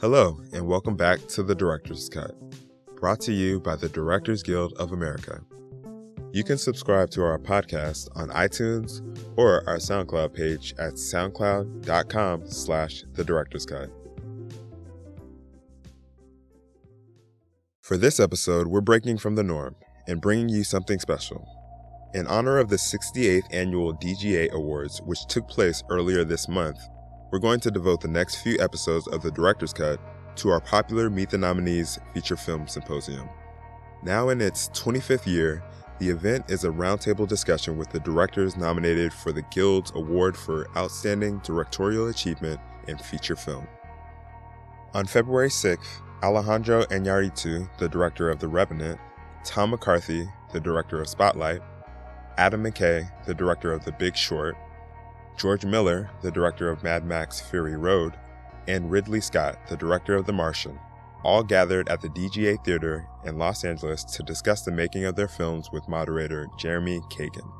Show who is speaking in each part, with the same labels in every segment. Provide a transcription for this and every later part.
Speaker 1: Hello, and welcome back to The Director's Cut, brought to you by the Directors Guild of America. You can subscribe to our podcast on iTunes or our SoundCloud page at soundcloud.com slash The Director's Cut. For this episode, we're breaking from the norm and bringing you something special. In honor of the 68th annual DGA Awards, which took place earlier this month, we're going to devote the next few episodes of the Director's Cut to our popular Meet the Nominees feature film symposium. Now in its 25th year, the event is a roundtable discussion with the directors nominated for the Guild's Award for Outstanding Directorial Achievement in Feature Film. On February 6th, Alejandro Iñárritu, the director of The Revenant, Tom McCarthy, the director of Spotlight, Adam McKay, the director of The Big Short, George Miller, the director of Mad Max Fury Road, and Ridley Scott, the director of The Martian, all gathered at the DGA Theater in Los Angeles to discuss the making of their films with moderator Jeremy Kagan.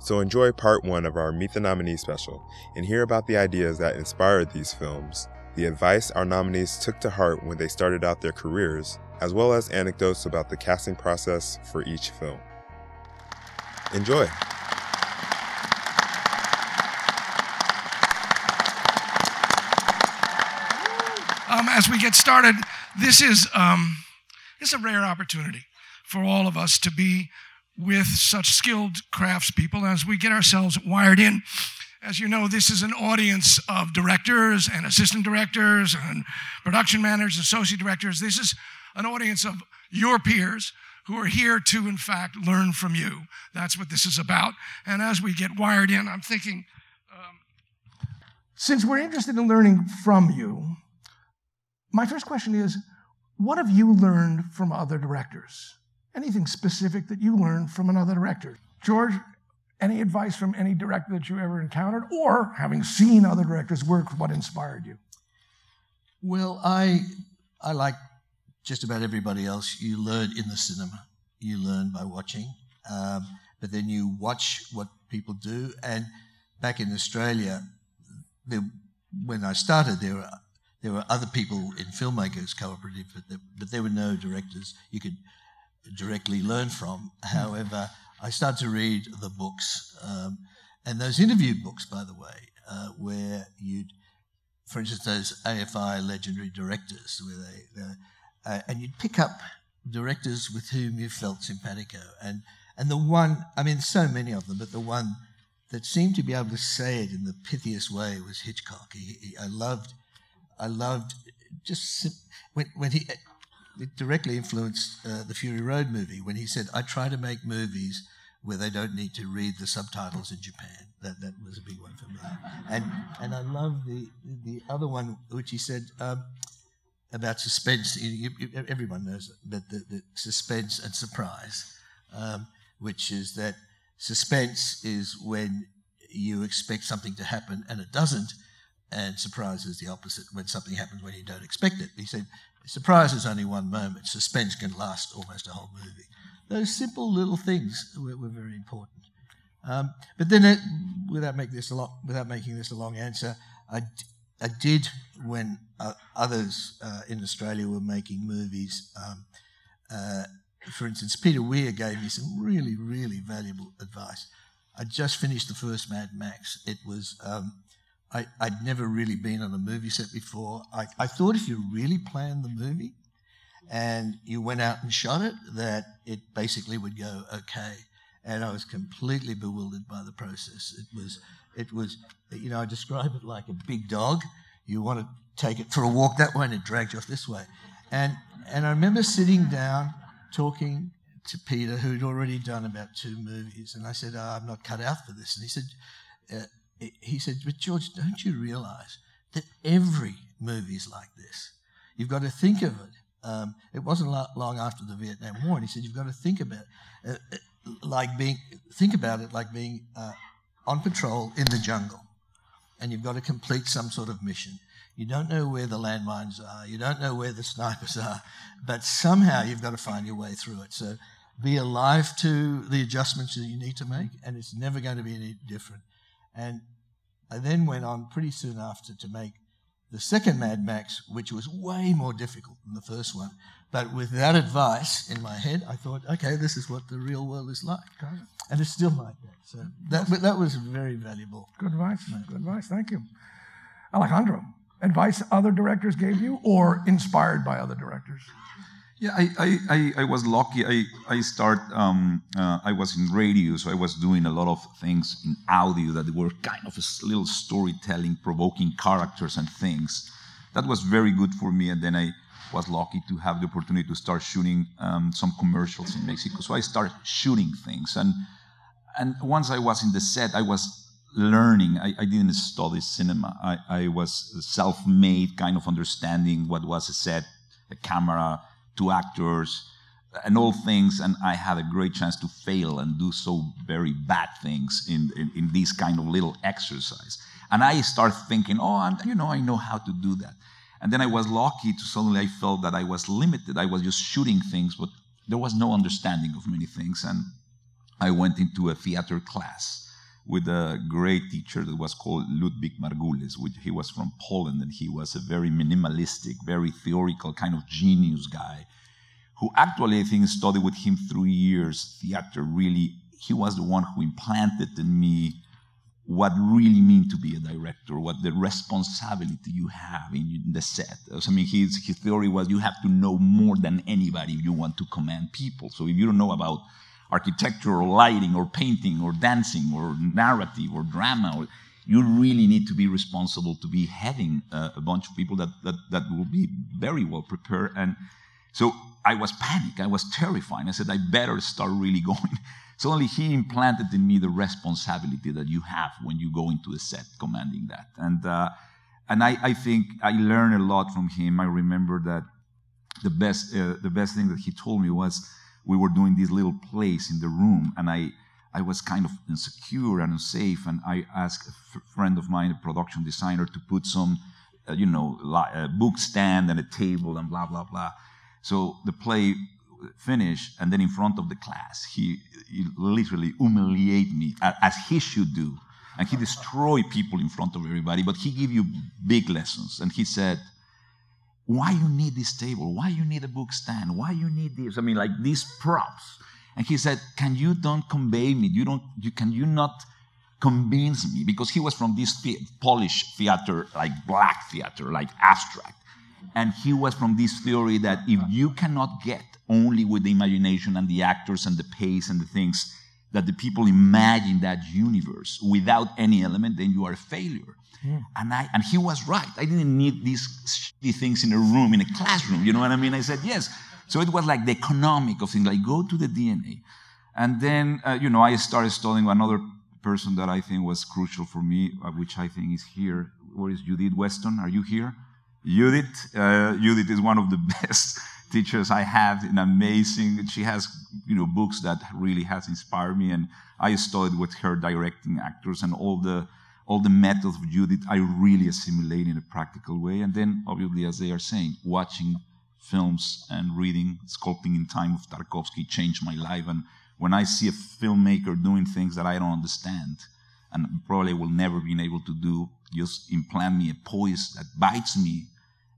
Speaker 1: So enjoy part one of our Meet the Nominees special and hear about the ideas that inspired these films, the advice our nominees took to heart when they started out their careers, as well as anecdotes about the casting process for each film. Enjoy.
Speaker 2: Um, as we get started, this is um, this is a rare opportunity for all of us to be with such skilled craftspeople as we get ourselves wired in. As you know, this is an audience of directors and assistant directors and production managers, associate directors. This is an audience of your peers who are here to, in fact, learn from you. That's what this is about. And as we get wired in, I'm thinking, um, since we're interested in learning from you, my first question is what have you learned from other directors? Anything specific that you learned from another director? George, any advice from any director that you ever encountered, or having seen other directors work, what inspired you?
Speaker 3: Well, I I like just about everybody else. You learn in the cinema. You learn by watching, um, but then you watch what people do. And back in Australia, there, when I started, there were there were other people in filmmakers cooperative, but there, but there were no directors you could directly learn from. However, I started to read the books, um, and those interview books, by the way, uh, where you'd, for instance, those AFI legendary directors, where they, uh, uh, and you'd pick up directors with whom you felt simpatico, and and the one, I mean, so many of them, but the one that seemed to be able to say it in the pithiest way was Hitchcock. He, he, I loved, I loved just when when he directly influenced uh, the Fury Road movie when he said, "I try to make movies where they don't need to read the subtitles in Japan." That that was a big one for me. And and I love the the other one which he said um, about suspense. You, you, everyone knows it, but the, the suspense and surprise, um, which is that suspense is when you expect something to happen and it doesn't, and surprise is the opposite when something happens when you don't expect it. He said Surprise is only one moment. Suspense can last almost a whole movie. Those simple little things were, were very important. Um, but then, it, without making this a long, without making this a long answer, I, I did when uh, others uh, in Australia were making movies. Um, uh, for instance, Peter Weir gave me some really, really valuable advice. I just finished the first Mad Max. It was um, I, would never really been on a movie set before. I, I thought if you really planned the movie and you went out and shot it, that it basically would go okay. And I was completely bewildered by the process. It was, it was, you know, I describe it like a big dog. You want to take it for a walk that way, and it drags you off this way. And and I remember sitting down talking to Peter, who'd already done about two movies, and I said, oh, "I'm not cut out for this." And he said, uh, he said, But George, don't you realize that every movie is like this? You've got to think of it. Um, it wasn't long after the Vietnam War, and he said, You've got to think about it uh, uh, like being, think about it like being uh, on patrol in the jungle, and you've got to complete some sort of mission. You don't know where the landmines are, you don't know where the snipers are, but somehow you've got to find your way through it. So be alive to the adjustments that you need to make, and it's never going to be any different. And I then went on pretty soon after to make the second Mad Max, which was way more difficult than the first one. But with that advice in my head, I thought, okay, this is what the real world is like. And it's still like that. So that, that was very valuable.
Speaker 2: Good advice. Man. Good advice. Thank you. Alejandro, advice other directors gave you or inspired by other directors?
Speaker 4: Yeah, I, I, I, I was lucky. I, I start, um, uh, I was in radio, so I was doing a lot of things in audio that were kind of a little storytelling, provoking characters and things. That was very good for me. And then I was lucky to have the opportunity to start shooting um, some commercials in Mexico. So I started shooting things. And, and once I was in the set, I was learning. I, I didn't study cinema. I, I was self-made, kind of understanding what was a set, a camera, two actors, and all things. And I had a great chance to fail and do so very bad things in, in, in this kind of little exercise. And I start thinking, oh, I'm, you know, I know how to do that. And then I was lucky to suddenly I felt that I was limited. I was just shooting things, but there was no understanding of many things. And I went into a theater class with a great teacher that was called Ludwik Margules, which he was from Poland, and he was a very minimalistic, very theoretical kind of genius guy, who actually I think studied with him three years theater. Really, he was the one who implanted in me what really mean to be a director, what the responsibility you have in the set. I mean, his, his theory was you have to know more than anybody if you want to command people. So if you don't know about architecture or lighting or painting or dancing or narrative or drama. Or, you really need to be responsible to be having uh, a bunch of people that, that, that will be very well prepared. And so I was panicked. I was terrified. I said, I better start really going. Suddenly he implanted in me the responsibility that you have when you go into a set commanding that. And, uh, and I, I think I learned a lot from him. I remember that the best, uh, the best thing that he told me was, we were doing this little place in the room, and I, I was kind of insecure and unsafe, and I asked a friend of mine, a production designer, to put some, uh, you know, li- a book stand and a table and blah blah blah. So the play finished, and then in front of the class, he, he literally humiliate me as he should do, and he destroy people in front of everybody. But he give you big lessons, and he said why you need this table? Why you need a book stand? Why you need this? I mean like these props. And he said can you don't convey me? You don't you can you not convince me? Because he was from this the- polish theater like black theater like abstract. And he was from this theory that if you cannot get only with the imagination and the actors and the pace and the things that the people imagine that universe without any element then you are a failure yeah. And I and he was right. I didn't need these shitty things in a room, in a classroom. You know what I mean? I said yes. So it was like the economic of things, like go to the DNA. And then uh, you know I started studying another person that I think was crucial for me, uh, which I think is here. Where is Judith Weston? Are you here? Judith, uh, Judith is one of the best teachers I had An amazing. She has you know books that really has inspired me, and I studied with her directing actors and all the all the methods of Judith I really assimilate in a practical way. And then, obviously, as they are saying, watching films and reading Sculpting in Time of Tarkovsky changed my life. And when I see a filmmaker doing things that I don't understand, and probably will never be able to do, just implant me a poise that bites me,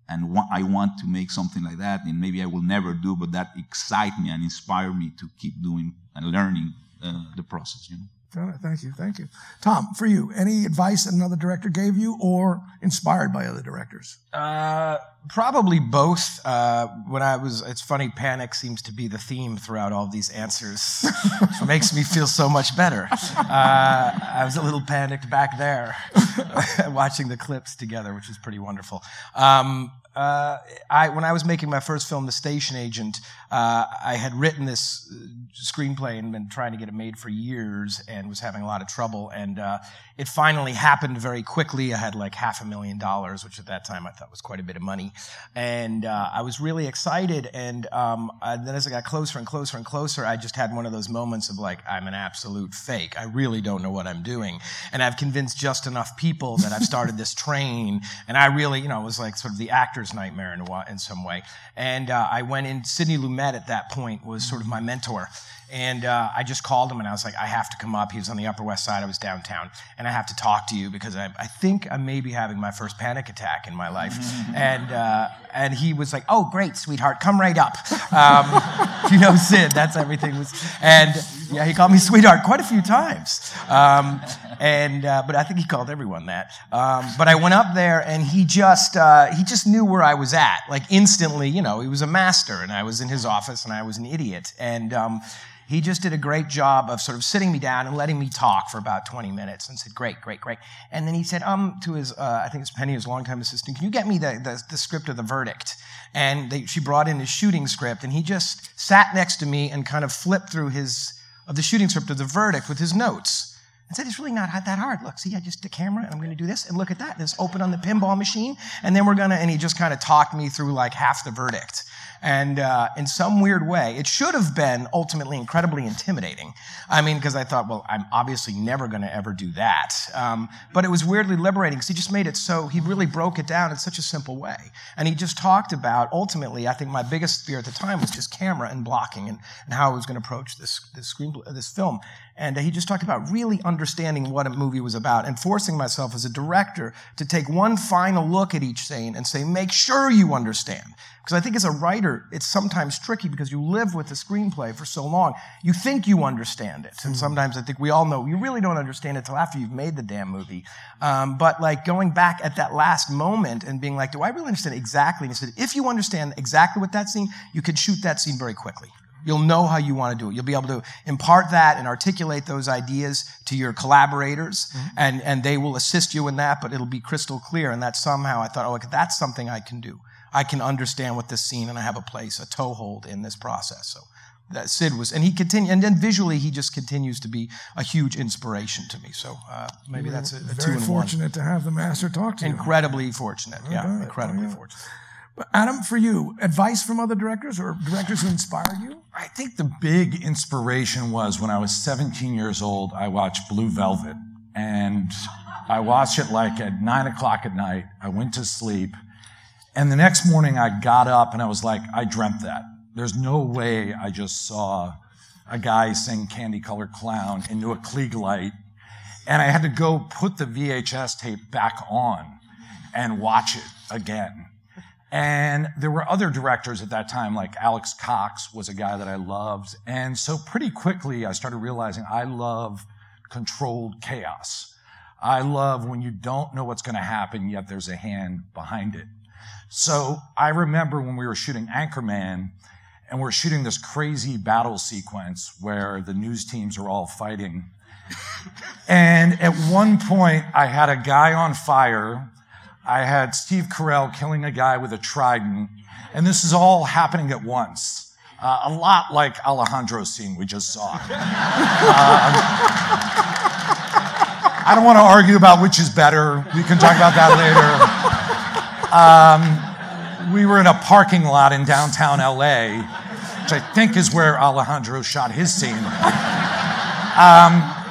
Speaker 4: and I want to make something like that, and maybe I will never do, but that excites me and inspire me to keep doing and learning uh, the process. You know.
Speaker 2: Thank you, thank you. Tom, for you, any advice that another director gave you or inspired by other directors?
Speaker 5: Uh, probably both. Uh, when I was, it's funny, panic seems to be the theme throughout all these answers, which makes me feel so much better. Uh, I was a little panicked back there watching the clips together, which was pretty wonderful. Um, uh, I, when I was making my first film, The Station Agent, uh, I had written this uh, screenplay and been trying to get it made for years and was having a lot of trouble. And uh, it finally happened very quickly. I had like half a million dollars, which at that time I thought was quite a bit of money. And uh, I was really excited. And um, then as I got closer and closer and closer, I just had one of those moments of like, I'm an absolute fake. I really don't know what I'm doing. And I've convinced just enough people that I've started this train. And I really, you know, it was like sort of the actor's nightmare in, in some way. And uh, I went in, Sidney Lumet at that point was sort of my mentor. And uh, I just called him and I was like, I have to come up. He was on the Upper West Side. I was downtown. And I have to talk to you because I, I think I may be having my first panic attack in my life. and, uh, and he was like, Oh, great, sweetheart. Come right up. Um, you know, Sid, that's everything. Was, and yeah, he called me sweetheart quite a few times. Um, and, uh, but I think he called everyone that. Um, but I went up there and he just, uh, he just knew where I was at. Like instantly, you know, he was a master and I was in his office and I was an idiot. And, um, he just did a great job of sort of sitting me down and letting me talk for about 20 minutes and said, great, great, great. And then he said, um, to his, uh, I think it's Penny, his longtime assistant, can you get me the, the, the script of the verdict? And they, she brought in his shooting script and he just sat next to me and kind of flipped through his, of the shooting script of the verdict with his notes. And said, it's really not that hard. Look, see, I just the camera and I'm going to do this and look at that. It's open on the pinball machine. And then we're going to, and he just kind of talked me through like half the verdict. And uh, in some weird way, it should have been ultimately incredibly intimidating. I mean, because I thought, well, I'm obviously never going to ever do that. Um, but it was weirdly liberating because he just made it so, he really broke it down in such a simple way. And he just talked about, ultimately, I think my biggest fear at the time was just camera and blocking and, and how I was going to approach this, this, screen, this film. And he just talked about really understanding what a movie was about and forcing myself as a director to take one final look at each scene and say, make sure you understand. Because I think as a writer, it's sometimes tricky because you live with the screenplay for so long. You think you understand it. And sometimes I think we all know you really don't understand it till after you've made the damn movie. Um, but like going back at that last moment and being like, do I really understand exactly? And he said, if you understand exactly what that scene, you can shoot that scene very quickly. You'll know how you want to do it. You'll be able to impart that and articulate those ideas to your collaborators, mm-hmm. and, and they will assist you in that, but it'll be crystal clear. And that somehow I thought, oh, okay, that's something I can do. I can understand what this scene and I have a place, a toehold in this process. So that Sid was, and he continued, and then visually he just continues to be a huge inspiration to me. So uh, maybe that's a, a
Speaker 2: very fortunate to have the master talk to
Speaker 5: you. Incredibly fortunate, yeah, incredibly fortunate.
Speaker 2: But Adam, for you, advice from other directors or directors who inspired you?
Speaker 6: I think the big inspiration was when I was 17 years old. I watched Blue Velvet, and I watched it like at nine o'clock at night. I went to sleep and the next morning I got up and I was like, I dreamt that. There's no way I just saw a guy sing Candy Colored Clown into a Klieg light. And I had to go put the VHS tape back on and watch it again. And there were other directors at that time, like Alex Cox was a guy that I loved. And so pretty quickly I started realizing I love controlled chaos. I love when you don't know what's going to happen, yet there's a hand behind it. So I remember when we were shooting Anchorman and we're shooting this crazy battle sequence where the news teams are all fighting. and at one point, I had a guy on fire. I had Steve Carell killing a guy with a trident. And this is all happening at once. Uh, a lot like Alejandro's scene we just saw. uh, I don't want to argue about which is better. We can talk about that later. Um, we were in a parking lot in downtown LA, which I think is where Alejandro shot his scene. Um,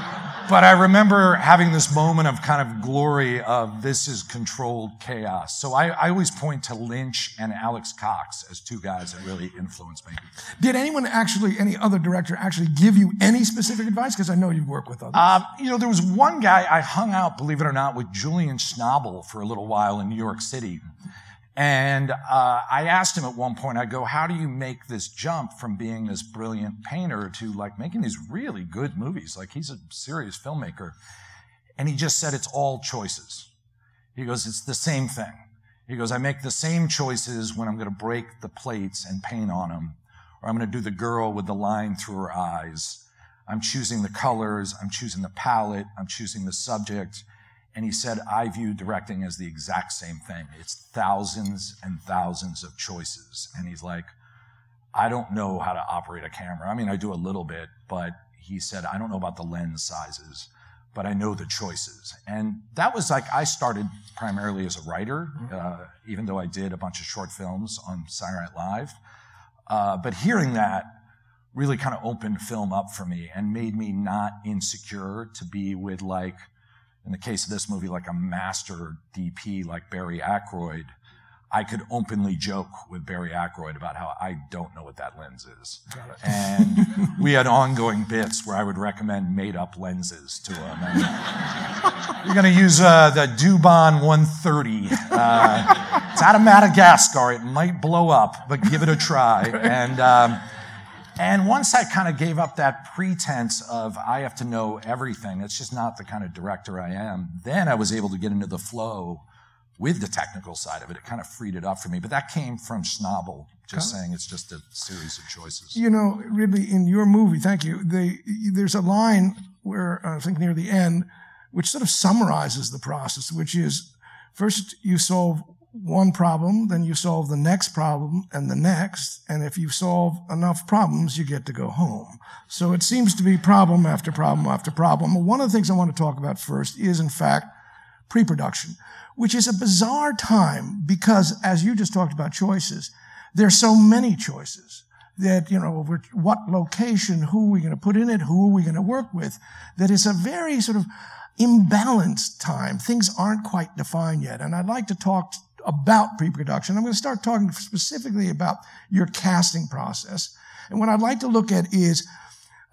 Speaker 6: but I remember having this moment of kind of glory of this is controlled chaos. So I, I, always point to Lynch and Alex Cox as two guys that really influenced me.
Speaker 2: Did anyone actually, any other director actually give you any specific advice? Because I know you've worked with others. Uh,
Speaker 6: you know, there was one guy I hung out, believe it or not, with Julian Schnabel for a little while in New York City. And uh, I asked him at one point, I go, how do you make this jump from being this brilliant painter to like making these really good movies? Like he's a serious filmmaker. And he just said, it's all choices. He goes, it's the same thing. He goes, I make the same choices when I'm going to break the plates and paint on them, or I'm going to do the girl with the line through her eyes. I'm choosing the colors. I'm choosing the palette. I'm choosing the subject. And he said, I view directing as the exact same thing. It's thousands and thousands of choices. And he's like, I don't know how to operate a camera. I mean, I do a little bit, but he said, I don't know about the lens sizes, but I know the choices. And that was like, I started primarily as a writer, mm-hmm. uh, even though I did a bunch of short films on Saturday Night Live. Uh, but hearing that really kind of opened film up for me and made me not insecure to be with like, in the case of this movie, like a master DP like Barry Ackroyd,
Speaker 7: I could openly joke with Barry Ackroyd about how I don't know what that lens is. And we had ongoing bits where I would recommend made up lenses to him. And you're going to use uh, the Dubon 130. Uh, it's out of Madagascar. It might blow up, but give it a try. And, um, and once I kind of gave up that pretense of I have to know everything, it's just not the kind of director I am, then I was able to get into the flow with the technical side of it. It kind of freed it up for me. But that came from Schnabel, just saying it's just a series of choices.
Speaker 2: You know, Ridley, in your movie, thank you, they, there's a line where, uh, I think near the end, which sort of summarizes the process, which is first you solve one problem, then you solve the next problem and the next. And if you solve enough problems, you get to go home. So it seems to be problem after problem after problem. One of the things I want to talk about first is, in fact, pre-production, which is a bizarre time because, as you just talked about choices, there's so many choices that, you know, what location, who are we going to put in it, who are we going to work with, that it's a very sort of imbalanced time. Things aren't quite defined yet. And I'd like to talk about pre-production. I'm going to start talking specifically about your casting process. And what I'd like to look at is,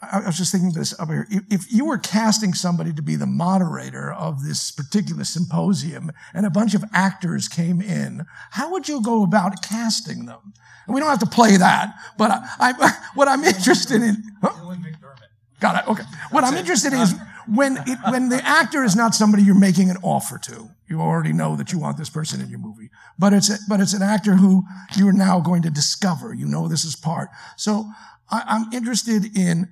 Speaker 2: I was just thinking this up here. If you were casting somebody to be the moderator of this particular symposium and a bunch of actors came in, how would you go about casting them? And we don't have to play that, but I, I what I'm interested in. Huh? Got it. Okay. What I'm interested in is when it, when the actor is not somebody you're making an offer to, you already know that you want this person in your movie, but it's a, but it's an actor who you're now going to discover. You know this is part. So I, I'm interested in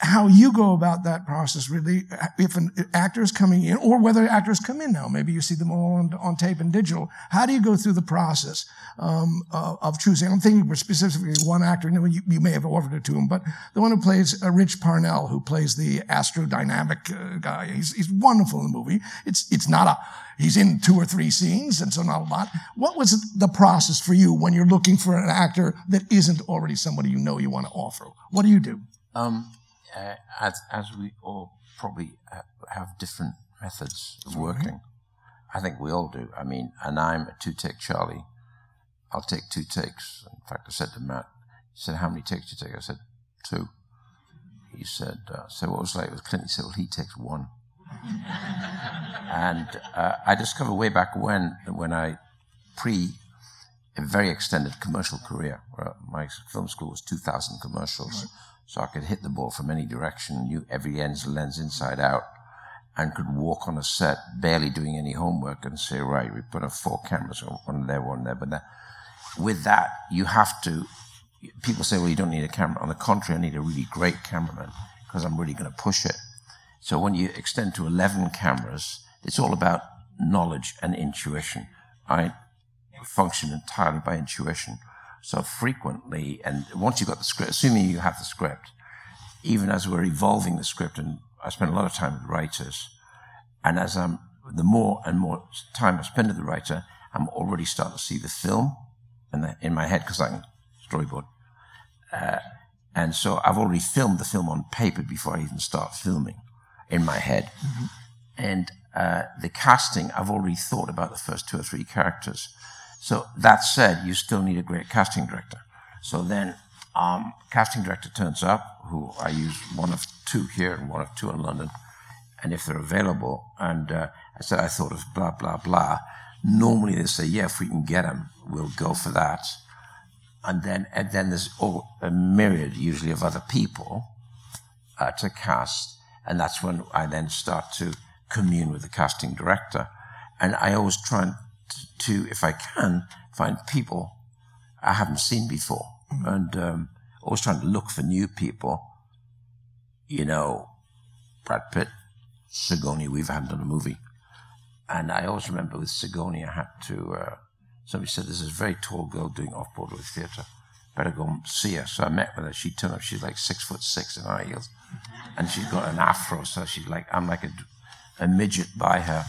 Speaker 2: how you go about that process really if an actor is coming in or whether actors come in now maybe you see them all on, on tape and digital how do you go through the process um, uh, of choosing? I'm thinking specifically one actor you, you, may have offered it to him but the one who plays uh, Rich Purnell who plays the astrodynamic uh, guy. He's, he's wonderful in the movie. It's, it's not a he's in two or three scenes and so not a lot. What was the process for you when you're looking for an actor that isn't already somebody you know you want to offer? What do you do? Um,
Speaker 8: uh, as as we all probably have different methods of working. I think we all do. I mean, and I'm a two take Charlie. I'll take two takes. In fact, I said to Matt, he said, How many takes do you take? I said, Two. He said, uh, So what was like with Clint? He said, Well, he takes one. and uh, I discovered way back when, when I pre a very extended commercial career. My film school was 2,000 commercials. Right so I could hit the ball from any direction, knew every ends lens inside out, and could walk on a set barely doing any homework and say, right, we put up four cameras, one there, one there. But that, with that, you have to. People say, well, you don't need a camera. On the contrary, I need a really great cameraman because I'm really going to push it. So when you extend to 11 cameras, it's all about knowledge and intuition. I function entirely by intuition. So frequently, and once you've got the script, assuming you have the script, even as we're evolving the script, and I spend a lot of time with writers, and as I'm, the more and more time I spend with the writer, I'm already starting to see the film in, the, in my head because I can storyboard. Uh, and so I've already filmed the film on paper before I even start filming in my head. Mm-hmm. And uh, the casting, I've already thought about the first two or three characters. So that said, you still need a great casting director. So then, um, casting director turns up, who I use one of two here and one of two in London, and if they're available, and uh, I said I thought of blah blah blah. Normally they say, yeah, if we can get them, we'll go for that. And then and then there's a myriad usually of other people uh, to cast, and that's when I then start to commune with the casting director. And I always try and to, if I can, find people I haven't seen before. Mm-hmm. And um, always trying to look for new people. You know, Brad Pitt, Sigourney Weaver hadn't done a movie. And I always remember with Sigourney, I had to, uh, somebody said, there's this very tall girl doing off Broadway theatre. Better go and see her. So I met with her. She turned up. She's like six foot six in high heels. And she's got an afro. So she's like, I'm like a, a midget by her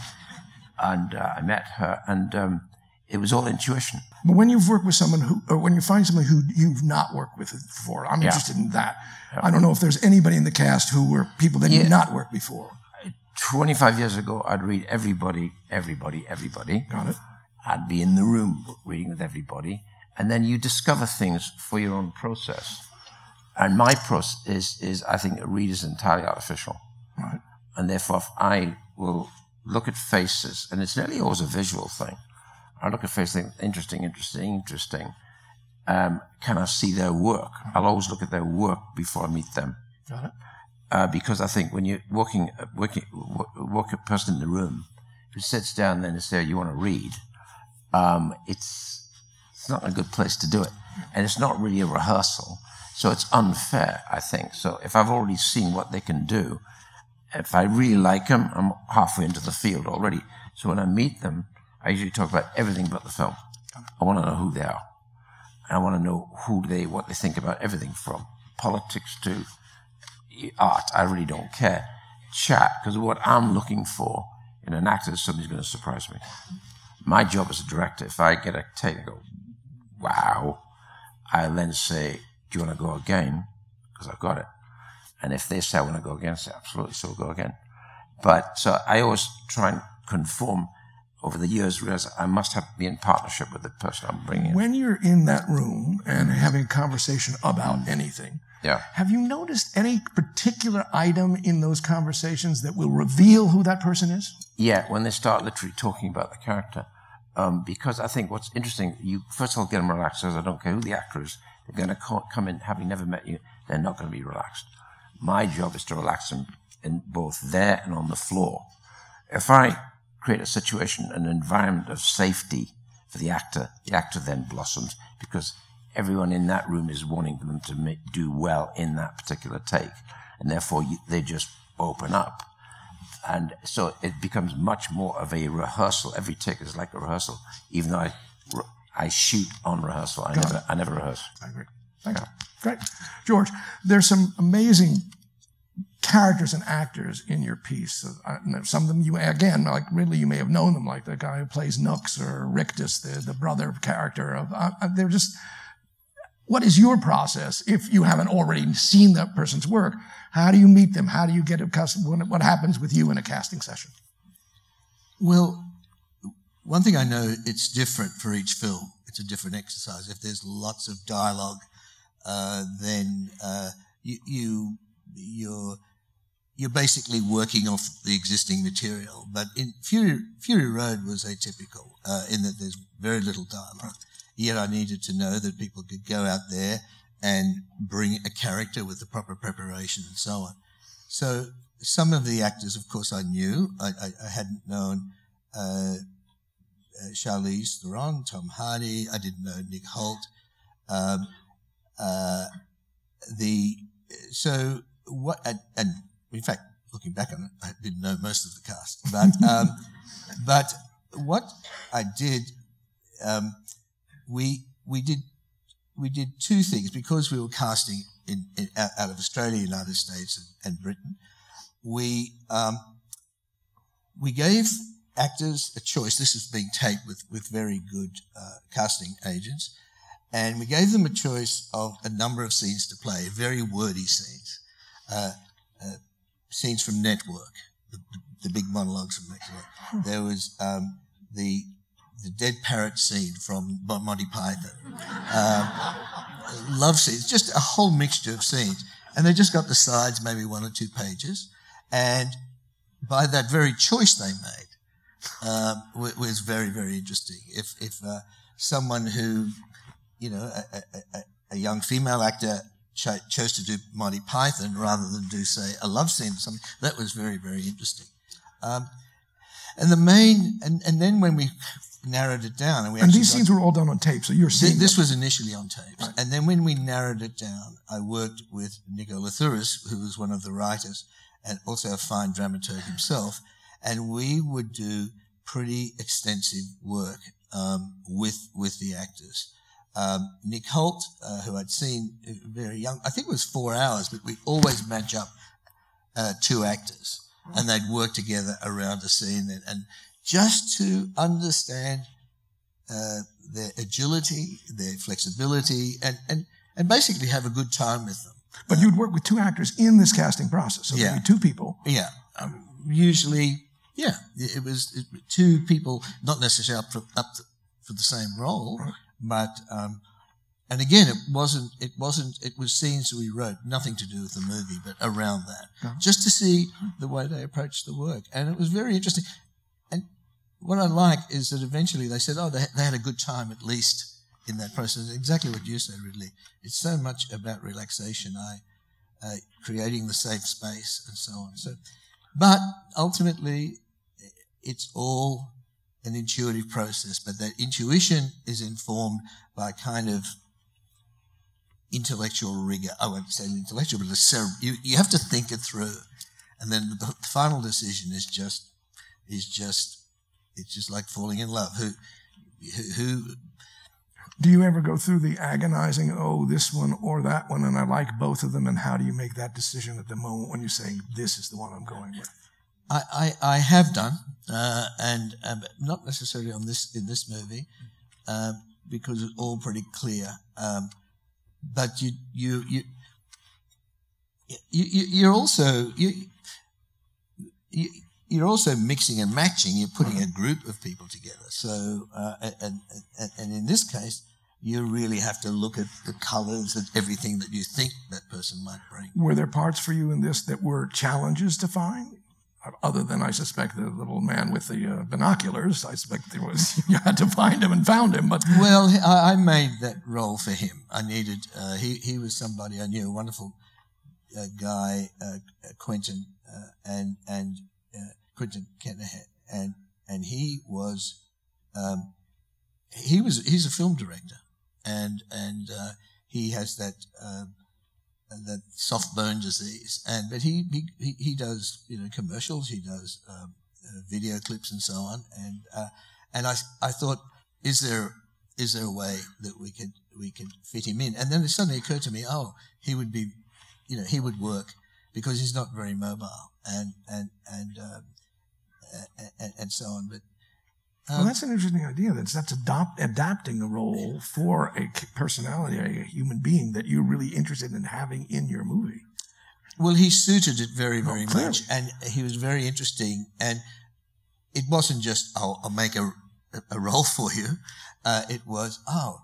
Speaker 8: and uh, I met her, and um, it was all intuition.
Speaker 2: But when you've worked with someone who, or when you find someone who you've not worked with before, I'm yeah. interested in that. Yeah. I don't know if there's anybody in the cast who were people that yeah. you've not worked before.
Speaker 8: 25 years ago, I'd read everybody, everybody, everybody.
Speaker 2: Got it.
Speaker 8: I'd be in the room reading with everybody, and then you discover things for your own process. And my process is, is I think a read is entirely artificial.
Speaker 2: Right.
Speaker 8: And therefore, if I will look at faces, and it's nearly always a visual thing. I look at faces, think, interesting, interesting, interesting. Um, can I see their work? I'll always look at their work before I meet them.
Speaker 2: Got it.
Speaker 8: Uh, because I think when you're walking, walking, walk a person in the room who sits down then and says, "You want to read?" Um, it's it's not a good place to do it, and it's not really a rehearsal, so it's unfair. I think so. If I've already seen what they can do, if I really like them, I'm halfway into the field already. So when I meet them, I usually talk about everything but the film. I want to know who they are. I want to know who they, what they think about everything from politics to art. I really don't care. Chat, because what I'm looking for in an actor is somebody's going to surprise me. My job as a director, if I get a take, I go, wow. I then say, do you want to go again? Because I've got it. And if they say I want to go again, I say absolutely, so we'll go again. But so I always try and conform over the years, realize I must have be in partnership with the person I'm bringing.
Speaker 2: When you're in that room and having a conversation about anything,
Speaker 8: yeah.
Speaker 2: have you noticed any particular item in those conversations that will reveal who that person is?
Speaker 8: Yeah, when they start literally talking about the character. Um, because I think what's interesting, you first of all get them relaxed, because I don't care who the actor is. They're going to come in having never met you. They're not going to be relaxed. My job is to relax them in both there and on the floor. If I create a situation, an environment of safety for the actor, the actor then blossoms because everyone in that room is wanting them to make, do well in that particular take. And therefore, you, they just open up. And so it becomes much more of a rehearsal. Every take is like a rehearsal, even though I, I shoot on rehearsal. I never, I never rehearse.
Speaker 2: I agree. Great. George, there's some amazing characters and actors in your piece. Uh, some of them you, again, like Ridley, you may have known them, like the guy who plays Nux or Rictus, the, the brother character of, uh, uh, they're just, what is your process if you haven't already seen that person's work? How do you meet them? How do you get accustomed? What, what happens with you in a casting session?
Speaker 3: Well, one thing I know, it's different for each film. It's a different exercise. If there's lots of dialogue, uh, then uh, you, you you're you're basically working off the existing material. But in Fury, Fury Road was atypical uh, in that there's very little dialogue. Yet I needed to know that people could go out there and bring a character with the proper preparation and so on. So some of the actors, of course, I knew. I, I, I hadn't known uh, uh, Charlize Theron, Tom Hardy. I didn't know Nick Hoult. Um, uh, the so what and, and, in fact, looking back on it, I didn't know most of the cast, but um, but what I did, um, we we did we did two things because we were casting in, in out of Australia, United States, and, and Britain. We um, we gave actors a choice. This is being taped with with very good uh, casting agents and we gave them a choice of a number of scenes to play, very wordy scenes, uh, uh, scenes from Network, the, the, big monologues from Network. There was um, the the dead parrot scene from Monty Python, um, love scenes, just a whole mixture of scenes, and they just got the sides, maybe one or two pages, and by that very choice they made, um, was very very interesting. If if uh, someone who you know, a, a, a young female actor cho- chose to do Monty Python rather than do, say, a love scene or something. That was very, very interesting. Um, and the main, and, and then when we narrowed it down, and we
Speaker 2: and these scenes were all done on tape, so you're seeing
Speaker 3: th- this was initially on tape, right. and then when we narrowed it down, I worked with Nico Lathouris, who was one of the writers and also a fine dramaturg himself, and we would do pretty extensive work um, with with the actors. Um, Nick Hoult, uh, who I'd seen very young, I think it was four hours, but we always match up uh, two actors and they'd work together around a scene and, and just to understand uh, their agility, their flexibility, and, and, and basically have a good time with them.
Speaker 2: But you'd work with two actors in this casting process, so yeah. two people.
Speaker 3: Yeah. Um, usually, yeah, it was two people, not necessarily up, for, up for the same role, but um, and again, it wasn't. It wasn't. It was scenes we wrote, nothing to do with the movie, but around that,
Speaker 2: Yeah.
Speaker 3: just to see the way they approached the work, and it was very interesting. And what I like is that eventually they said, "Oh, they, they had a good time at least in that process." Exactly what you said, Ridley. It's so much about relaxation, I uh, creating the safe space, and so on. So, but ultimately, it's all an intuitive process, but that intuition is informed by kind of intellectual rigor. I won't say intellectual, but cere- you, you have to think it through. And then the final decision is just, is just, it's just like falling in love. Who, who, who
Speaker 2: Do you ever go through the agonizing, oh, this one or that one, and I like both of them, and how do you make that decision at the moment when you're saying, this is the one I'm going with?
Speaker 3: I, I, I have done, uh, and um, not necessarily on this in this movie, um, because it's all pretty clear. Um, but you you you you you're also you, you you're also mixing and matching. You're putting a group of people together. So uh, and, and and in this case, you really have to look at the colours and everything that you think that person might bring.
Speaker 2: Were there parts for you in this that were challenges to find? Other than, I suspect, the little man with the uh, binoculars, I suspect there was you had to find him and found him. But
Speaker 3: Well, I, made that role for him. I needed. Uh, he he was somebody I knew, a wonderful uh, guy, uh, Quentin, uh, and and uh, Quentin Kenihan, and and he was, um, he was he's a film director, and and he has that. Um, that soft bone disease, and but he he, he, does you know commercials, he does um, uh, video clips and so on, and uh, and I I thought is there is there a way that we could we could fit him in? And then it suddenly occurred to me, oh, he would be, you know, he would work because he's not very mobile and and and um, and, and so on. But
Speaker 2: well, that's an interesting idea. That's that's adopt, adapting a role for a personality, a human being that you're really interested in having in your movie.
Speaker 3: Well, he suited it very, very
Speaker 2: clearly.
Speaker 3: much, and he was very interesting. And it wasn't just, "Oh, I'll make a, a role for you." Uh, it was, "Oh,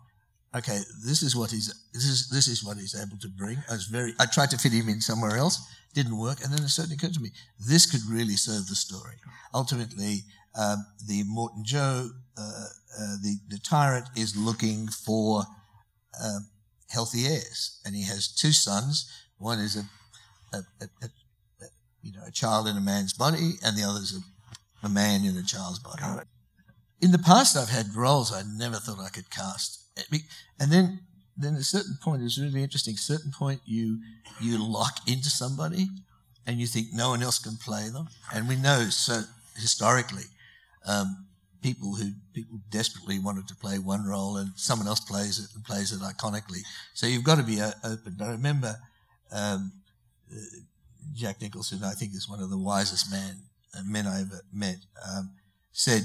Speaker 3: okay, this is what he's this is this is what he's able to bring." I was very. I tried to fit him in somewhere else, didn't work, and then it suddenly occurred to me, this could really serve the story. Ultimately, um, the Morton Joe, uh, uh, the the tyrant, is looking for um, healthy heirs, and he has two sons. One is a a, a, a, you know a child in a man's body, and the other is a, a man in a child's body. In the past, I've had roles I never thought I could cast, and then then at a certain point, it's really interesting. At a certain point, you you lock into somebody, and you think no one else can play them. And we know so historically, um, people who people desperately wanted to play one role, and someone else plays it and plays it iconically. So you've got to be uh, open. I remember um, uh, Jack Nicholson, I think is one of the wisest man, uh, men I ever met, um, said,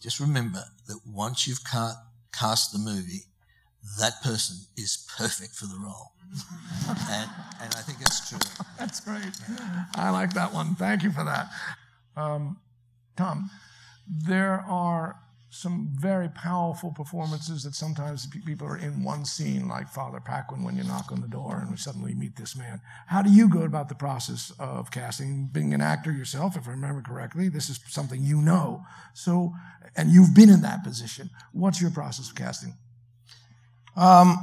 Speaker 3: just remember that once you've ca- cast the movie, that person is perfect for the role. and, and I think it's true.
Speaker 2: That's great. I like that one. Thank you for that. Um, Tom, there are some very powerful performances that sometimes people are in one scene, like Father Paquin, when you knock on the door and we suddenly meet this man. How do you go about the process of casting? Being an actor yourself, if I remember correctly, this is something you know. So, and you've been in that position. What's your process of casting?
Speaker 5: Um,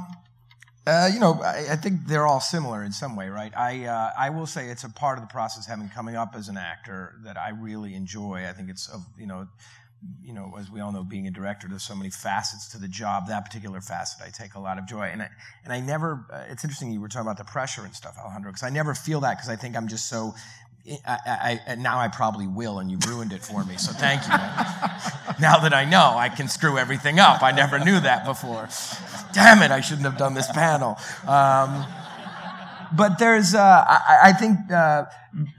Speaker 5: uh, you know, I, I think they're all similar in some way, right? I uh, I will say it's a part of the process having coming up as an actor that I really enjoy. I think it's of you know, you know, as we all know, being a director, there's so many facets to the job. That particular facet, I take a lot of joy, and I and I never. Uh, it's interesting you were talking about the pressure and stuff, Alejandro, because I never feel that because I think I'm just so. I, I, now I probably will, and you ruined it for me. So thank you. now that I know, I can screw everything up. I never knew that before. Damn it! I shouldn't have done this panel. Um, but there's, uh, I, I think, uh,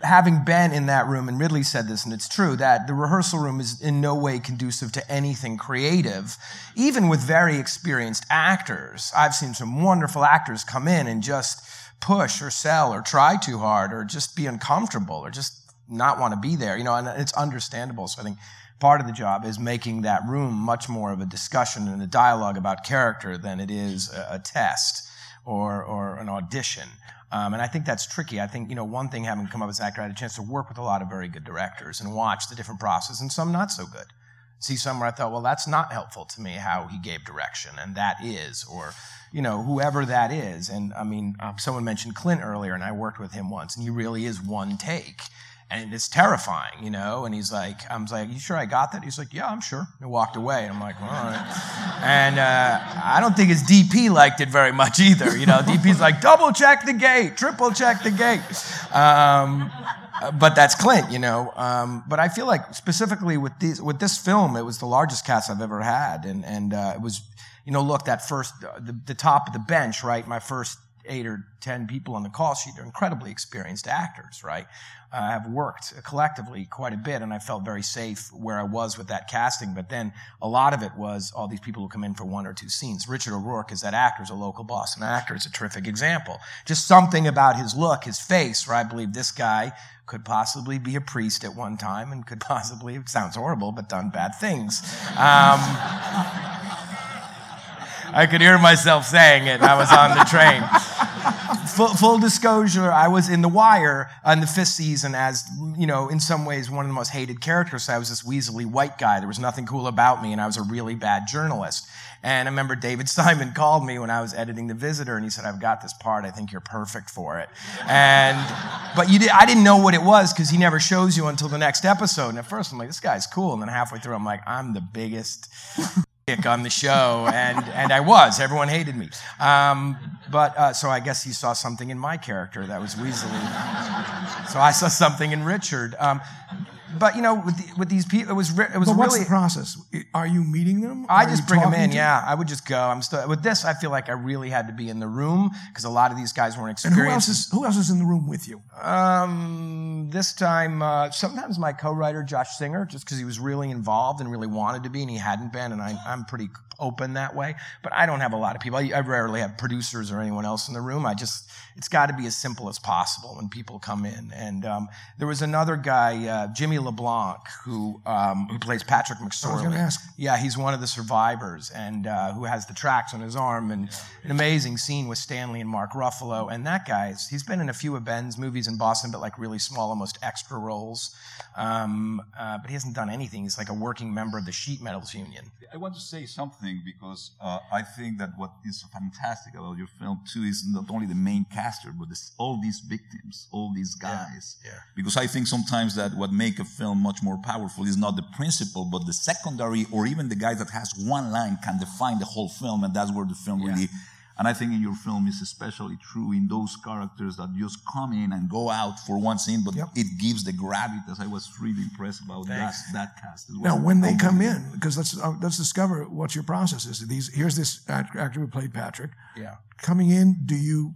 Speaker 5: having been in that room, and Ridley said this, and it's true, that the rehearsal room is in no way conducive to anything creative, even with very experienced actors. I've seen some wonderful actors come in and just push or sell or try too hard or just be uncomfortable or just not want to be there, you know, and it's understandable. So I think part of the job is making that room much more of a discussion and a dialogue about character than it is a, a test or, or an audition. Um, and I think that's tricky. I think, you know, one thing having come up as an actor, I had a chance to work with a lot of very good directors and watch the different process and some not so good. See some where I thought, well, that's not helpful to me how he gave direction, and that is, or, you know, whoever that is. And I mean, um, someone mentioned Clint earlier, and I worked with him once, and he really is one take and it's terrifying, you know. And he's like, I was like, you sure I got that? He's like, yeah, I'm sure. And walked away. And I'm like, all right. And uh, I don't think his DP liked it very much either. You know, DP's like, double check the gate, triple check the gate. Um, but that's Clint, you know. Um, but I feel like specifically with these, with this film, it was the largest cast I've ever had, and and uh, it was, you know, look that first the, the top of the bench, right? My first eight or ten people on the call sheet are incredibly experienced actors, right? uh, have worked collectively quite a bit, and I felt very safe where I was with that casting. But then a lot of it was all these people who come in for one or two scenes. Richard O'Rourke is that actor, is a local Boston actor, is a terrific example. Just something about his look, his face, where I believe this guy could possibly be a priest at one time and could possibly, it sounds horrible, but done bad things. Um, I could hear myself saying it. I was on the train full, full, disclosure, I was in The Wire uh, on the fifth season as, you know, in some ways one of the most hated characters. I was this weaselly white guy. There was nothing cool about me, and I was a really bad journalist. And I remember David Simon called me when I was editing The Visitor, and he said, "I've got this part. I think you're perfect for it." And but you, did, I didn't know what it was because he never shows you until the next episode. And at first, I'm like, "This guy's cool," and then halfway through, I'm like, "I'm the biggest." On the show, and, and I was. Everyone hated me. Um, but uh, so I guess he saw something in my character that was Weasley. So I saw something in Richard. Um, but you know, with, the, with these people, it was re- it was
Speaker 2: but what's
Speaker 5: really.
Speaker 2: the process? Are you meeting them?
Speaker 5: I
Speaker 2: Are
Speaker 5: just bring them in. Yeah, I would just go. I'm still with this. I feel like I really had to be in the room because a lot of these guys weren't
Speaker 2: And who else
Speaker 5: experienced.
Speaker 2: is who else is in the room with you?
Speaker 5: Um, this time, uh, sometimes my co-writer Josh Singer, just because he was really involved and really wanted to be, and he hadn't been, and I, I'm pretty open that way. But I don't have a lot of people. I, I rarely have producers or anyone else in the room. I just, it's got to be as simple as possible when people come in. And um, there was another guy, uh, Jimmy LeBlanc, who um, who plays Patrick
Speaker 2: I was
Speaker 5: McSorley.
Speaker 2: ask.
Speaker 5: Yeah, he's one of the survivors and uh, who has the tracks on his arm and an amazing scene with Stanley and Mark Ruffalo. And that guy's, he's been in a few of Ben's movies in Boston, but like really small, almost extra roles. Um, uh, but he hasn't done anything. He's like a working member of the Sheet Metals Union.
Speaker 4: I want to say something because uh, I think that what is fantastic about your film too is not only the main caster, but this, all these victims, all these guys.
Speaker 5: yeah.
Speaker 4: Because I think sometimes that what make a film much more powerful is not the principal, but the secondary or even the guy that has one line can define the whole film, and that's where the film really. And I think in your film is especially true in those characters that just come in and go out for one scene, but
Speaker 2: Yep.
Speaker 4: it gives the gravitas. I was really impressed about that,
Speaker 5: Thanks.
Speaker 4: that cast as
Speaker 2: Now, when they come in, because let's uh, let's discover what your process is. These here's this actor who played Patrick
Speaker 5: Yeah.
Speaker 2: coming in. Do you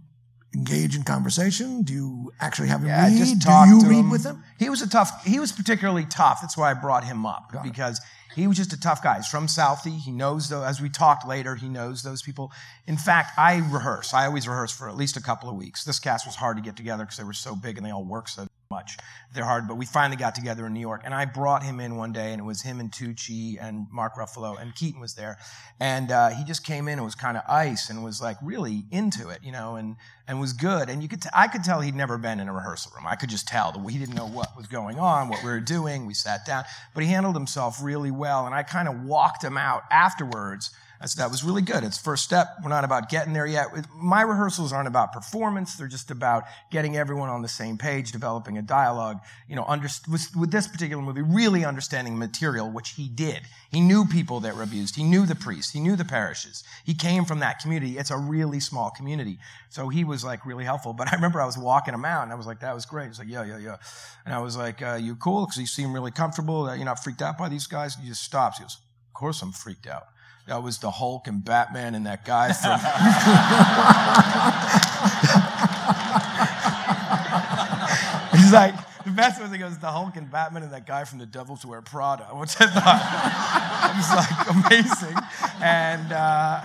Speaker 2: engage in conversation? Do you actually have him
Speaker 5: Yeah,
Speaker 2: read?
Speaker 5: just
Speaker 2: Do you
Speaker 5: to
Speaker 2: read
Speaker 5: him.
Speaker 2: with him?
Speaker 5: He was a tough. He was particularly tough. That's why I brought him up
Speaker 2: Got it.
Speaker 5: because he was just a tough guy. He's from Southie. He knows those. As we talked later, he knows those people. In fact, I rehearse. I always rehearse for at least a couple of weeks. This cast was hard to get together because they were so big and they all work so much. They're hard, but we finally got together in New York, and I brought him in one day, and it was him and Tucci and Mark Ruffalo and Keaton was there, and uh, he just came in and was kind of ice and was like really into it, you know, and and was good. And you could, t- I could tell he'd never been in a rehearsal room. I could just tell that he didn't know what was going on, what we were doing. We sat down, but he handled himself really well, and I kind of walked him out afterwards. I said, that was really good. It's first step. We're not about getting there yet. My rehearsals aren't about performance. They're just about getting everyone on the same page, developing a dialogue. You know, under, with, with this particular movie, really understanding material, which he did. He knew people that were abused. He knew the priests. He knew the parishes. He came from that community. It's a really small community. So he was like really helpful. But I remember I was walking him out and I was like, that was great. He's like, yeah, yeah, yeah. And I was like, uh, you cool? Because you seem really comfortable. You're not freaked out by these guys? He just stops. He goes, of course I'm freaked out. That was the Hulk and Batman and that guy from. He's like, the best was he goes, the Hulk and Batman and that guy from the Devil Wears Prada, which I thought was like amazing. And, uh,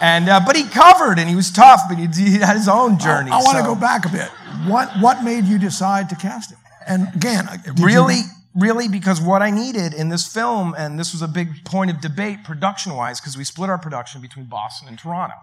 Speaker 5: and uh, but he covered and he was tough, but he, he had his own journey.
Speaker 2: I, want to
Speaker 5: so-
Speaker 2: go back a bit. What what made you decide to cast him? And again, did you-
Speaker 5: really because what I needed in this film, and this was a big point of debate production wise, because we split our production between Boston and Toronto.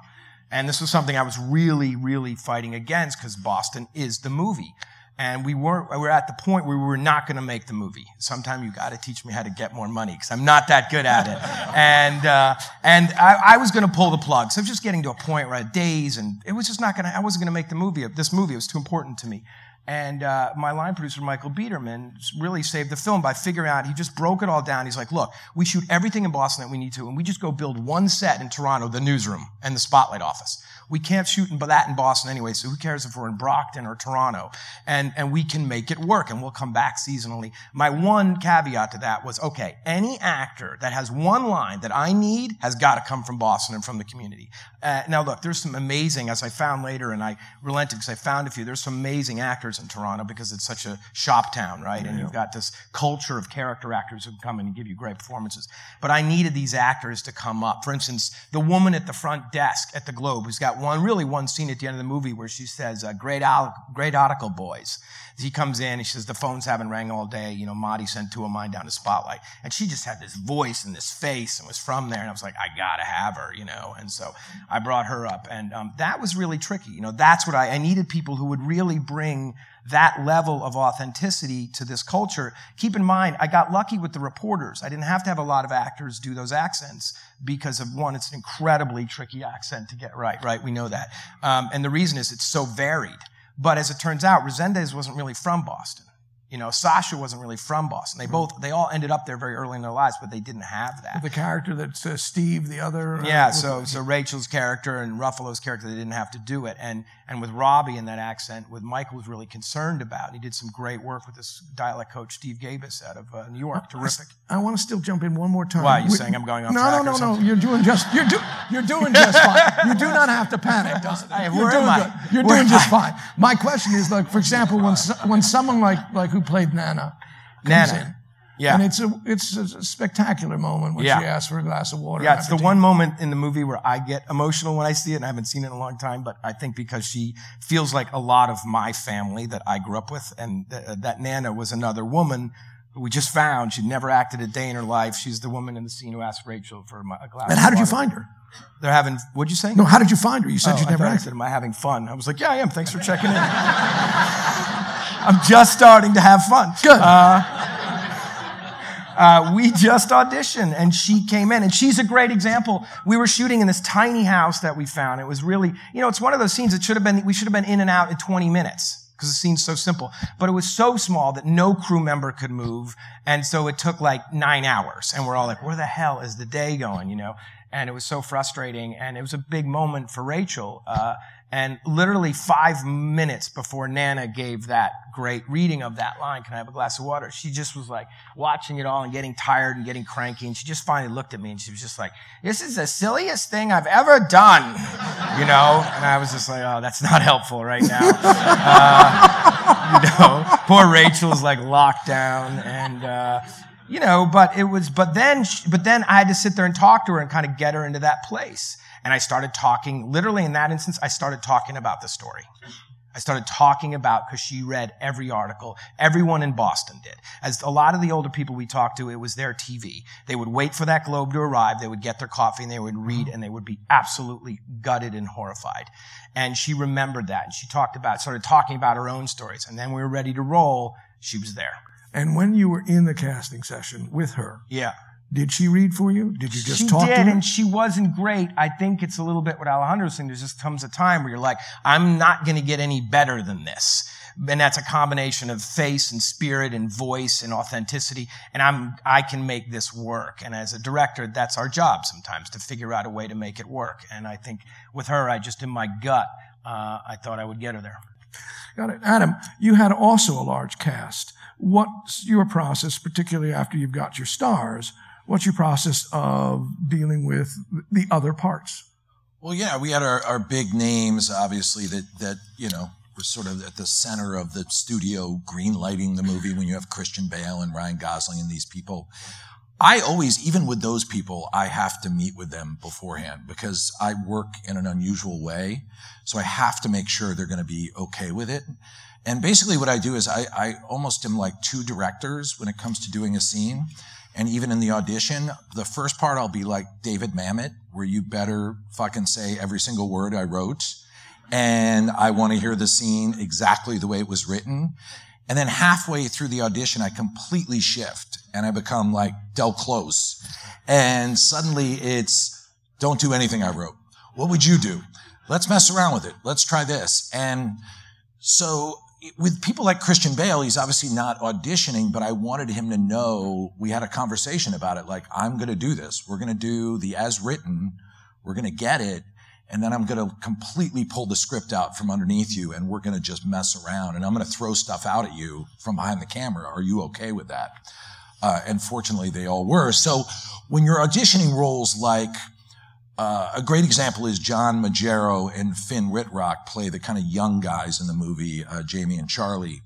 Speaker 5: And this was something I was really, really fighting against because Boston is the movie. And we weren't, we were at the point where we were not going to make the movie. Sometime you got to teach me how to get more money because I'm not that good at it. and, uh, and I, I was going to pull the plug. So I was just getting to a point where I had days and it was just not going to, I wasn't going to make the movie, this movie. It was too important to me. And uh, my line producer, Michael Biederman, really saved the film by figuring out, he just broke it all down. He's like, look, we shoot everything in Boston that we need to, and we just go build one set in Toronto, the newsroom and the spotlight office. We can't shoot in, that in Boston anyway, so who cares if we're in Brockton or Toronto? And, and we can make it work, and we'll come back seasonally. My one caveat to that was, okay, any actor that has one line that I need has got to come from Boston and from the community. Uh, now, look, there's some amazing, as I found later, and I relented because I found a few, there's some amazing actors in Toronto because it's such a shop town, right? And you've got this culture of character actors who can come in and give you great performances. But I needed these actors to come up. For instance, the woman at the front desk at the Globe who's got one, really one scene at the end of the movie where she says, uh, great, great article, boys. He comes in, he says, the phones haven't rang all day. You know, Marty sent two of mine down to Spotlight. And she just had this voice and this face and was from there. And I was like, I gotta have her, you know. And so I brought her up. And um, that was really tricky. You know, that's what I, I needed people who would really bring that level of authenticity to this culture. Keep in mind, I got lucky with the reporters. I didn't have to have a lot of actors do those accents because of one, it's an incredibly tricky accent to get right, right? We know that. Um, and the reason is it's so varied. But as it turns out, Rezendes wasn't really from Boston. You know, Sacha wasn't really from Boston. They both, they all ended up there very early in their lives, but they didn't have that.
Speaker 2: The character that's uh, Steve, the other.
Speaker 5: Uh, yeah, so so Rachel's character and Ruffalo's character, they didn't have to do it. And and with Robby in that accent, with Michael was really concerned about. He did some great work with this dialect coach Steve Gabus out of uh, New York. Terrific.
Speaker 2: I, I want to still jump in one more time.
Speaker 5: Why are you we, saying I'm going off? Track?
Speaker 2: No, no, no, no. You're doing just you're do, you're doing just fine. You do not have to panic, Dustin. You're doing good. You're doing just fine. My question is like, for example, when when someone like like who played Nana
Speaker 5: Nana. In.
Speaker 2: Yeah. And it's a it's a spectacular moment when yeah. she asks for a glass of water.
Speaker 5: Yeah, it's the one moment in the movie where I get emotional when I see it, and I haven't seen it in a long time, but I think because she feels like a lot of my family that I grew up with, and th- uh, that Nana was another woman who we just found. She'd never acted a day in her life. She's the woman in the scene who asked Rachel for a glass
Speaker 2: And how did you find her?
Speaker 5: They're having, what'd you say?
Speaker 2: No, how did you find her? You said
Speaker 5: oh,
Speaker 2: you never
Speaker 5: acted. Am I having fun? I was like, yeah, I am. Thanks for checking in. I'm just starting to have fun.
Speaker 2: Good. Uh,
Speaker 5: uh, we just auditioned and she came in and she's a great example. We were shooting in this tiny house that we found. It was really, you know, it's one of those scenes that should have been, we should have been in and out in 20 minutes because the scene's so simple. But it was so small that no crew member could move. And so it took like nine hours. And we're all like, where the hell is the day going, you know? And it was so frustrating. And it was a big moment for Rachel. Uh, and literally five minutes before Nana gave that great reading of that line, Can I have a glass of water? She just was like watching it all and getting tired and getting cranky. And she just finally looked at me and she was just like, This is the silliest thing I've ever done. You know? And I was just like, Oh, that's not helpful right now. Uh, you know, poor Rachel's like locked down and, uh, you know, but it was, but then, but then I had to sit there and talk to her and kind of get her into that place. And I started talking, literally in that instance, I started talking about the story. I started talking about because she read every article. Everyone in Boston did. As a lot of the older people we talked to, it was their TV. They would wait for that globe to arrive. They would get their coffee and they would read and they would be absolutely gutted and horrified. And she remembered that and she talked about, started talking about her own stories. And then we were ready to roll. She was there.
Speaker 2: And when you were in the casting session with her,
Speaker 5: yeah.
Speaker 2: Did she read for you? Did you just
Speaker 5: she
Speaker 2: talk
Speaker 5: did,
Speaker 2: to her?
Speaker 5: and she wasn't great. I think it's a little bit what Alejandro's saying. There just comes a time where you're like, I'm not going to get any better than this. And that's a combination of face and spirit and voice and authenticity. And I'm, I can make this work. And as a director, that's our job sometimes to figure out a way to make it work. And I think with her, I just in my gut, uh, I thought I would get her there.
Speaker 2: Got it. Adam, you had also a large cast. What's your process, particularly after you've got your stars? What's your process of dealing with the other parts?
Speaker 6: Well, yeah, we had our, our big names, obviously, that, that, you know, were sort of at the center of the studio green lighting the movie when you have Christian Bale and Ryan Gosling and these people. I always, even with those people, I have to meet with them beforehand because I work in an unusual way. So I have to make sure they're going to be okay with it. And basically, what I do is I, I almost am like two directors when it comes to doing a scene. And even in the audition, the first part I'll be like David Mamet, where you better fucking say every single word I wrote. And I want to hear the scene exactly the way it was written. And then halfway through the audition, I completely shift and I become like Del Close. And suddenly it's, don't do anything I wrote. What would you do? Let's mess around with it. Let's try this. And so with people like Christian Bale, he's obviously not auditioning, but I wanted him to know we had a conversation about it. Like, I'm going to do this. We're going to do the as written. We're going to get it. And then I'm going to completely pull the script out from underneath you and we're going to just mess around and I'm going to throw stuff out at you from behind the camera. Are you okay with that? Uh, and fortunately, they all were. So when you're auditioning roles like uh, a great example is John Magaro and Finn Wittrock play the kind of young guys in the movie, uh, Jamie and Charlie.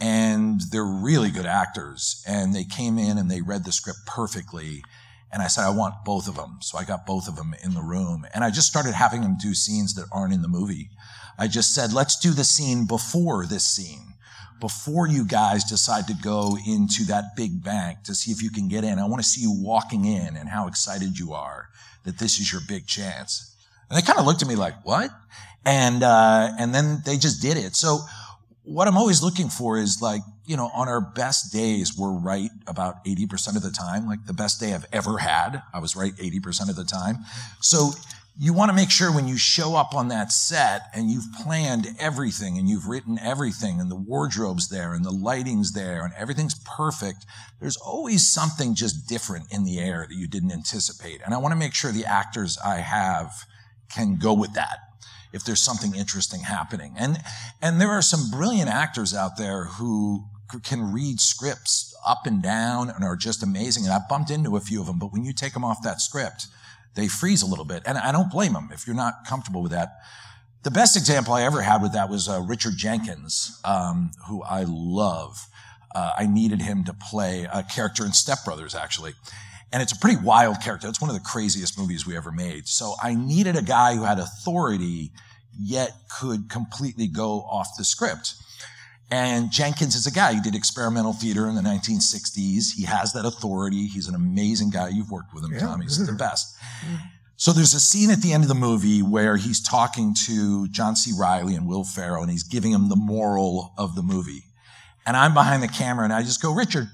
Speaker 6: And they're really good actors. And they came in and they read the script perfectly. And I said, I want both of them. So I got both of them in the room. And I just started having them do scenes that aren't in the movie. I just said, let's do the scene before this scene. Before you guys decide to go into that big bank to see if you can get in, I want to see you walking in and how excited you are that this is your big chance. And they kind of looked at me like, what? And, uh, and then they just did it. So what I'm always looking for is like, you know, on our best days, we're right about 80% of the time. Like the best day I've ever had, I was right 80% of the time. So you want to make sure when you show up on that set and you've planned everything and you've written everything and the wardrobe's there and the lighting's there and everything's perfect, there's always something just different in the air that you didn't anticipate. And I want to make sure the actors I have can go with that if there's something interesting happening. And, and there are some brilliant actors out there who can read scripts up and down and are just amazing. And I've bumped into a few of them, but when you take them off that script, they freeze a little bit. And I don't blame them if you're not comfortable with that. The best example I ever had with that was uh, Richard Jenkins, um, who I love. Uh, I needed him to play a character in Step Brothers, actually. And it's a pretty wild character. It's one of the craziest movies we ever made. So I needed a guy who had authority, yet could completely go off the script. And Jenkins is a guy who did experimental theater in the 1960s. He has that authority. He's an amazing guy. You've worked with him, yeah. Tom. He's the best. So there's a scene at the end of the movie where he's talking to John C. Reilly and Will Ferrell, and he's giving him the moral of the movie. And I'm behind the camera, and I just go, Richard,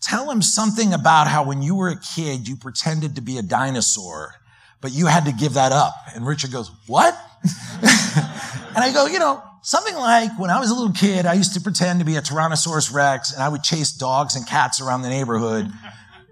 Speaker 6: tell him something about how when you were a kid, you pretended to be a dinosaur, but you had to give that up. And Richard goes, What? and I go, You know, Something like when I was a little kid, I used to pretend to be a Tyrannosaurus Rex and I would chase dogs and cats around the neighborhood.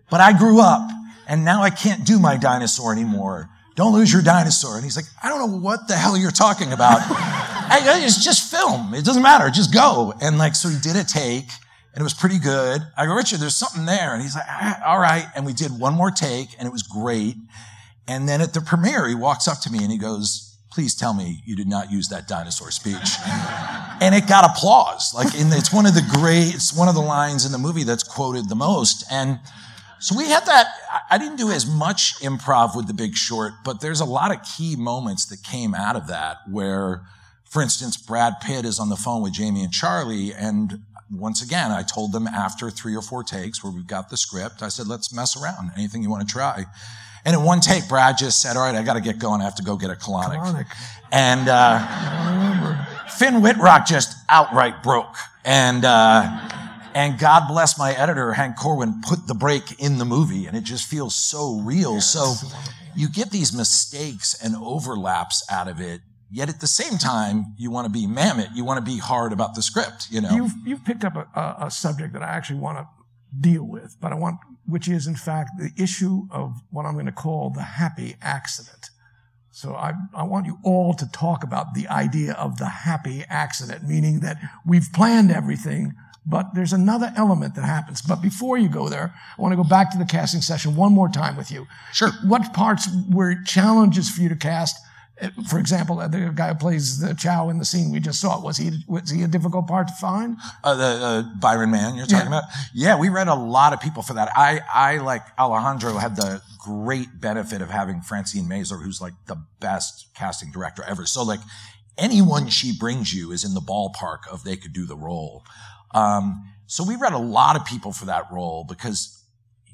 Speaker 6: But I grew up and now I can't do my dinosaur anymore. Don't lose your dinosaur. And he's like, I don't know what the hell you're talking about. it's just film. It doesn't matter. Just go. And like, so he did a take and it was pretty good. I go, Richard, there's something there. And he's like, ah, all right. And we did one more take and it was great. And then at the premiere, he walks up to me and he goes, please tell me you did not use that dinosaur speech. and it got applause. Like the, it's one of the great, it's one of the lines in the movie that's quoted the most. And so we had that. I didn't do as much improv with the big short, but there's a lot of key moments that came out of that where, for instance, Brad Pitt is on the phone with Jamie and Charlie. And once again, I told them after three or four takes where we've got the script, I said, let's mess around. Anything you want to try. And in one take, Brad just said, all right, I got to get going. I have to go get a colonic. colonic. And uh, Finn Wittrock just outright broke. And, uh, and God bless my editor, Hank Corwin, put the break in the movie. And it just feels so real. So you get these mistakes and overlaps out of it. Yet at the same time, you want to be Mamet. You want to be hard about the script, you know.
Speaker 2: You've, you've picked up a, a subject that I actually want to deal with, but I want which is in fact the issue of what I'm going to call the happy accident. So I, I want you all to talk about the idea of the happy accident, meaning that we've planned everything, but there's another element that happens. But before you go there, I want to go back to the casting session one more time with you.
Speaker 6: Sure.
Speaker 2: What parts were challenges for you to cast? For example, the guy who plays the Chow in the scene we just saw, was he was he a difficult part to find?
Speaker 6: Uh, the uh, Byron Mann you're talking yeah. about? Yeah, we read a lot of people for that. I, I like Alejandro had the great benefit of having Francine Maisler, who's like the best casting director ever. So like anyone she brings you is in the ballpark of they could do the role. Um, so we read a lot of people for that role because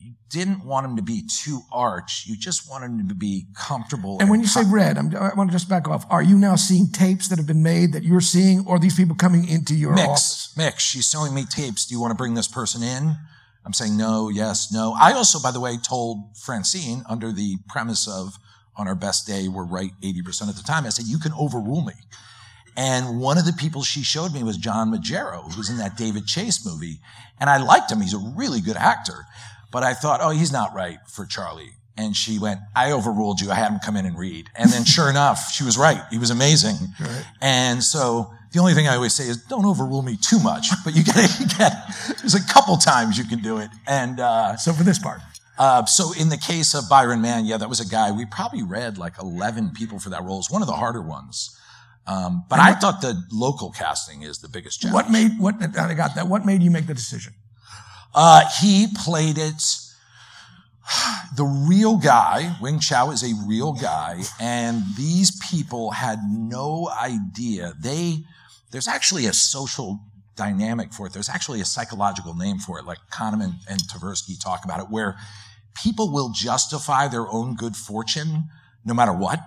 Speaker 6: you didn't want him to be too arch. You just wanted him to be comfortable.
Speaker 2: And when you say red, I'm, I want to just back off. Are you now seeing tapes that have been made that you're seeing, or these people coming into your
Speaker 6: mix,
Speaker 2: office?
Speaker 6: mix. She's showing me tapes. Do you want to bring this person in? I'm saying no, yes, no. I also, by the way, told Francine under the premise of on our best day, we're right 80% of the time. I said, you can overrule me. And one of the people she showed me was John Magaro, who was in that David Chase movie. And I liked him. He's a really good actor. But I thought, oh, he's not right for Charlie. And she went, I overruled you. I had him come in and read. And then sure enough, she was right. He was amazing.
Speaker 2: Right.
Speaker 6: And so the only thing I always say is don't overrule me too much, but you get, you get, there's a couple times you can do it. And, uh,
Speaker 2: So for this part,
Speaker 6: uh, so in the case of Byron Mann, yeah, that was a guy, we probably read like 11 people for that role. It's one of the harder ones. Um, but I thought the local casting is the biggest challenge.
Speaker 2: what made what I got that? What made you make the decision?
Speaker 6: Uh, he played it. The real guy, Wing Chau is a real guy, and these people had no idea. They, there's actually a social dynamic for it. There's actually a psychological name for it, like Kahneman and Tversky talk about it, where people will justify their own good fortune no matter what.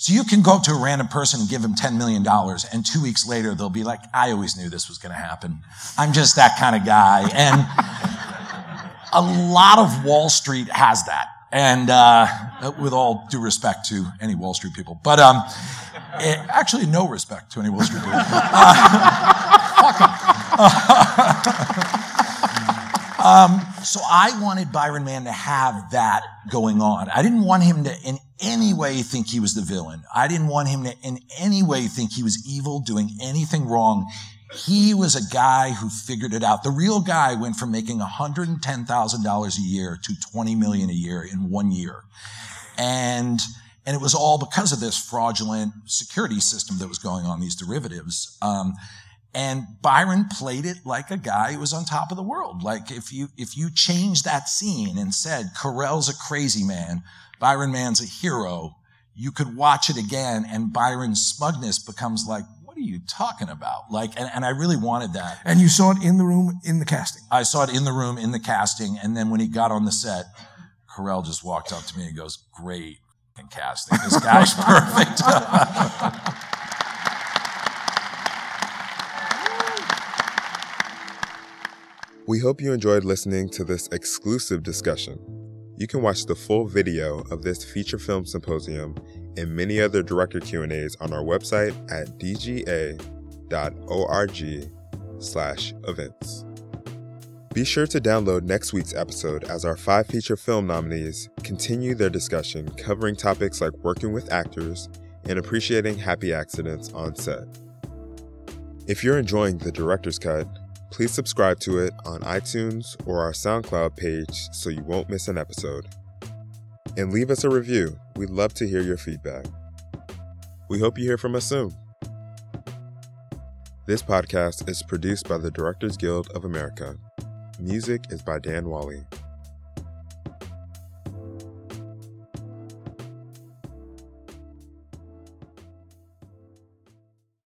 Speaker 6: So you can go up to a random person and give them $10 million, and two weeks later they'll be like, I always knew this was going to happen. I'm just that kind of guy. And a lot of Wall Street has that. And uh, with all due respect to any Wall Street people, but um, it, actually no respect to any Wall Street people. Um, so I wanted Byron Mann to have that going on. I didn't want him to in any way think he was the villain. I didn't want him to in any way think he was evil, doing anything wrong. He was a guy who figured it out. The real guy went from making $110,000 a year to 20 million a year in one year. And, and it was all because of this fraudulent security system that was going on, these derivatives. Um, and Byron played it like a guy who was on top of the world. Like if you, if you changed that scene and said, Carell's a crazy man, Byron Mann's a hero, you could watch it again and Byron's smugness becomes like, what are you talking about? Like, and, and I really wanted that.
Speaker 2: And you saw it in the room in the casting.
Speaker 6: I saw it in the room in the casting. And then when he got on the set, Carell just walked up to me and goes, great casting. This guy's perfect.
Speaker 1: We hope you enjoyed listening to this exclusive discussion. You can watch the full video of this feature film symposium and many other director Q&As on our website at dga.org/events. Be sure to download next week's episode as our five feature film nominees continue their discussion covering topics like working with actors and appreciating happy accidents on set. If you're enjoying the director's cut, please subscribe to it on iTunes or our SoundCloud page so you won't miss an episode. And leave us a review. We'd love to hear your feedback. We hope you hear from us soon. This podcast is produced by the Directors Guild of America. Music is by Dan Wally.